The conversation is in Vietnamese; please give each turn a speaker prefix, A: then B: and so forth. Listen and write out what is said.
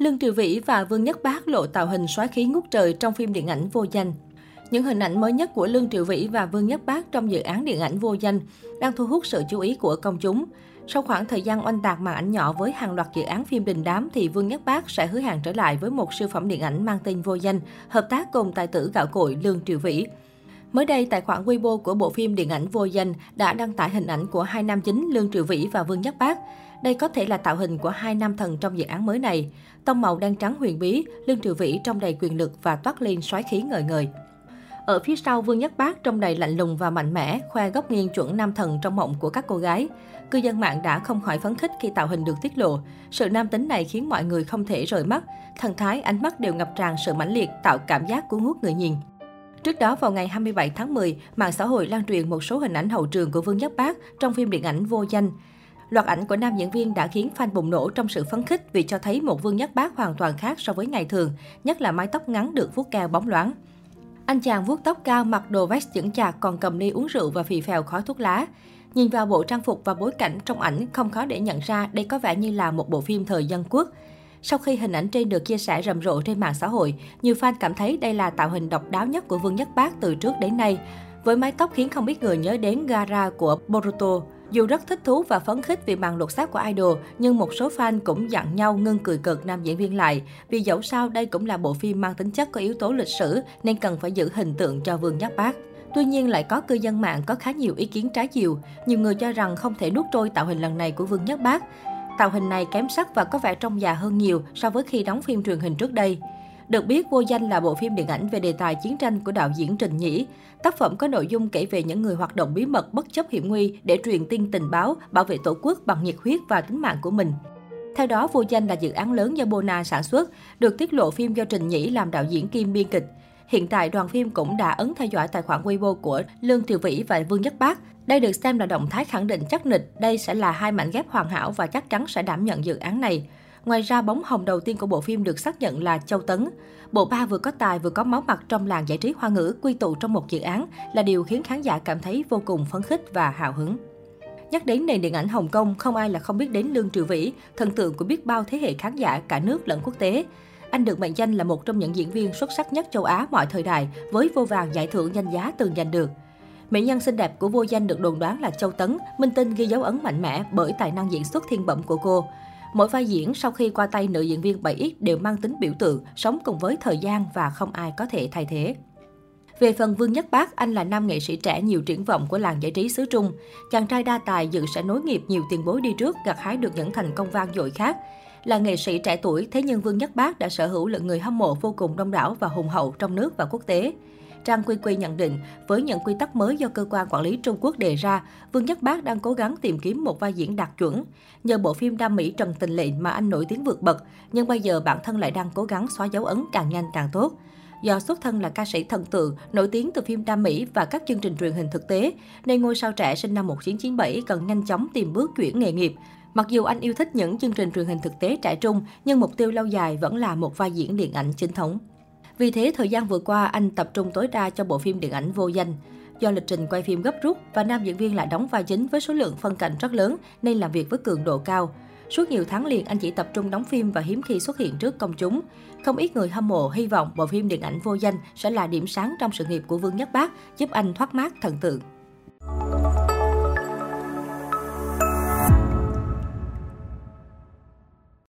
A: Lương Triều Vĩ và Vương Nhất Bác lộ tạo hình xoáy khí ngút trời trong phim điện ảnh vô danh. Những hình ảnh mới nhất của Lương Triều Vĩ và Vương Nhất Bác trong dự án điện ảnh vô danh đang thu hút sự chú ý của công chúng. Sau khoảng thời gian oanh tạc màn ảnh nhỏ với hàng loạt dự án phim đình đám thì Vương Nhất Bác sẽ hứa hẹn trở lại với một siêu phẩm điện ảnh mang tên vô danh, hợp tác cùng tài tử gạo cội Lương Triều Vĩ. Mới đây, tài khoản Weibo của bộ phim điện ảnh vô danh đã đăng tải hình ảnh của hai nam chính Lương Triều Vĩ và Vương Nhất Bác. Đây có thể là tạo hình của hai nam thần trong dự án mới này. Tông màu đen trắng huyền bí, Lương Triều Vĩ trong đầy quyền lực và toát lên xoáy khí ngời ngời. Ở phía sau Vương Nhất Bác trong đầy lạnh lùng và mạnh mẽ, khoe góc nghiêng chuẩn nam thần trong mộng của các cô gái. Cư dân mạng đã không khỏi phấn khích khi tạo hình được tiết lộ. Sự nam tính này khiến mọi người không thể rời mắt. Thần thái, ánh mắt đều ngập tràn sự mãnh liệt, tạo cảm giác cuốn hút người nhìn. Trước đó, vào ngày 27 tháng 10, mạng xã hội lan truyền một số hình ảnh hậu trường của Vương Nhất Bác trong phim điện ảnh Vô Danh. Loạt ảnh của nam diễn viên đã khiến fan bùng nổ trong sự phấn khích vì cho thấy một Vương Nhất Bác hoàn toàn khác so với ngày thường, nhất là mái tóc ngắn được vuốt cao bóng loáng. Anh chàng vuốt tóc cao, mặc đồ vest chững chạc còn cầm ly uống rượu và phì phèo khói thuốc lá. Nhìn vào bộ trang phục và bối cảnh trong ảnh, không khó để nhận ra đây có vẻ như là một bộ phim thời dân quốc. Sau khi hình ảnh trên được chia sẻ rầm rộ trên mạng xã hội, nhiều fan cảm thấy đây là tạo hình độc đáo nhất của Vương Nhất Bác từ trước đến nay. Với mái tóc khiến không ít người nhớ đến Gara của Boruto. Dù rất thích thú và phấn khích vì màn lột xác của idol, nhưng một số fan cũng dặn nhau ngưng cười cực nam diễn viên lại. Vì dẫu sao đây cũng là bộ phim mang tính chất có yếu tố lịch sử nên cần phải giữ hình tượng cho Vương Nhất Bác. Tuy nhiên lại có cư dân mạng có khá nhiều ý kiến trái chiều. Nhiều người cho rằng không thể nuốt trôi tạo hình lần này của Vương Nhất Bác. Tạo hình này kém sắc và có vẻ trông già hơn nhiều so với khi đóng phim truyền hình trước đây. Được biết, Vô Danh là bộ phim điện ảnh về đề tài chiến tranh của đạo diễn Trình Nhĩ. Tác phẩm có nội dung kể về những người hoạt động bí mật bất chấp hiểm nguy để truyền tin tình báo, bảo vệ tổ quốc bằng nhiệt huyết và tính mạng của mình. Theo đó, Vô Danh là dự án lớn do Bona sản xuất, được tiết lộ phim do Trình Nhĩ làm đạo diễn kim biên kịch. Hiện tại, đoàn phim cũng đã ấn theo dõi tài khoản Weibo của Lương Thiều Vĩ và Vương Nhất Bác. Đây được xem là động thái khẳng định chắc nịch, đây sẽ là hai mảnh ghép hoàn hảo và chắc chắn sẽ đảm nhận dự án này. Ngoài ra, bóng hồng đầu tiên của bộ phim được xác nhận là Châu Tấn. Bộ ba vừa có tài vừa có máu mặt trong làng giải trí hoa ngữ quy tụ trong một dự án là điều khiến khán giả cảm thấy vô cùng phấn khích và hào hứng. Nhắc đến nền điện ảnh Hồng Kông, không ai là không biết đến Lương Triều Vĩ, thần tượng của biết bao thế hệ khán giả cả nước lẫn quốc tế. Anh được mệnh danh là một trong những diễn viên xuất sắc nhất châu Á mọi thời đại, với vô vàng giải thưởng danh giá từng giành được. Mỹ nhân xinh đẹp của vô danh được đồn đoán là Châu Tấn, minh tinh ghi dấu ấn mạnh mẽ bởi tài năng diễn xuất thiên bẩm của cô. Mỗi vai diễn sau khi qua tay nữ diễn viên 7X đều mang tính biểu tượng, sống cùng với thời gian và không ai có thể thay thế. Về phần Vương Nhất Bác, anh là nam nghệ sĩ trẻ nhiều triển vọng của làng giải trí xứ Trung. Chàng trai đa tài dự sẽ nối nghiệp nhiều tiền bối đi trước, gặt hái được những thành công vang dội khác. Là nghệ sĩ trẻ tuổi, thế nhưng Vương Nhất Bác đã sở hữu lượng người hâm mộ vô cùng đông đảo và hùng hậu trong nước và quốc tế. Trang Quy Quy nhận định, với những quy tắc mới do cơ quan quản lý Trung Quốc đề ra, Vương Nhất Bác đang cố gắng tìm kiếm một vai diễn đạt chuẩn. Nhờ bộ phim đam mỹ Trần Tình Lệnh mà anh nổi tiếng vượt bậc, nhưng bây giờ bản thân lại đang cố gắng xóa dấu ấn càng nhanh càng tốt. Do xuất thân là ca sĩ thần tượng, nổi tiếng từ phim đam mỹ và các chương trình truyền hình thực tế, nên ngôi sao trẻ sinh năm 1997 cần nhanh chóng tìm bước chuyển nghề nghiệp. Mặc dù anh yêu thích những chương trình truyền hình thực tế trẻ trung, nhưng mục tiêu lâu dài vẫn là một vai diễn điện ảnh chính thống. Vì thế, thời gian vừa qua, anh tập trung tối đa cho bộ phim điện ảnh vô danh. Do lịch trình quay phim gấp rút và nam diễn viên lại đóng vai chính với số lượng phân cảnh rất lớn nên làm việc với cường độ cao. Suốt nhiều tháng liền anh chỉ tập trung đóng phim và hiếm khi xuất hiện trước công chúng. Không ít người hâm mộ hy vọng bộ phim điện ảnh vô danh sẽ là điểm sáng trong sự nghiệp của Vương Nhất Bác, giúp anh thoát mát thần tượng.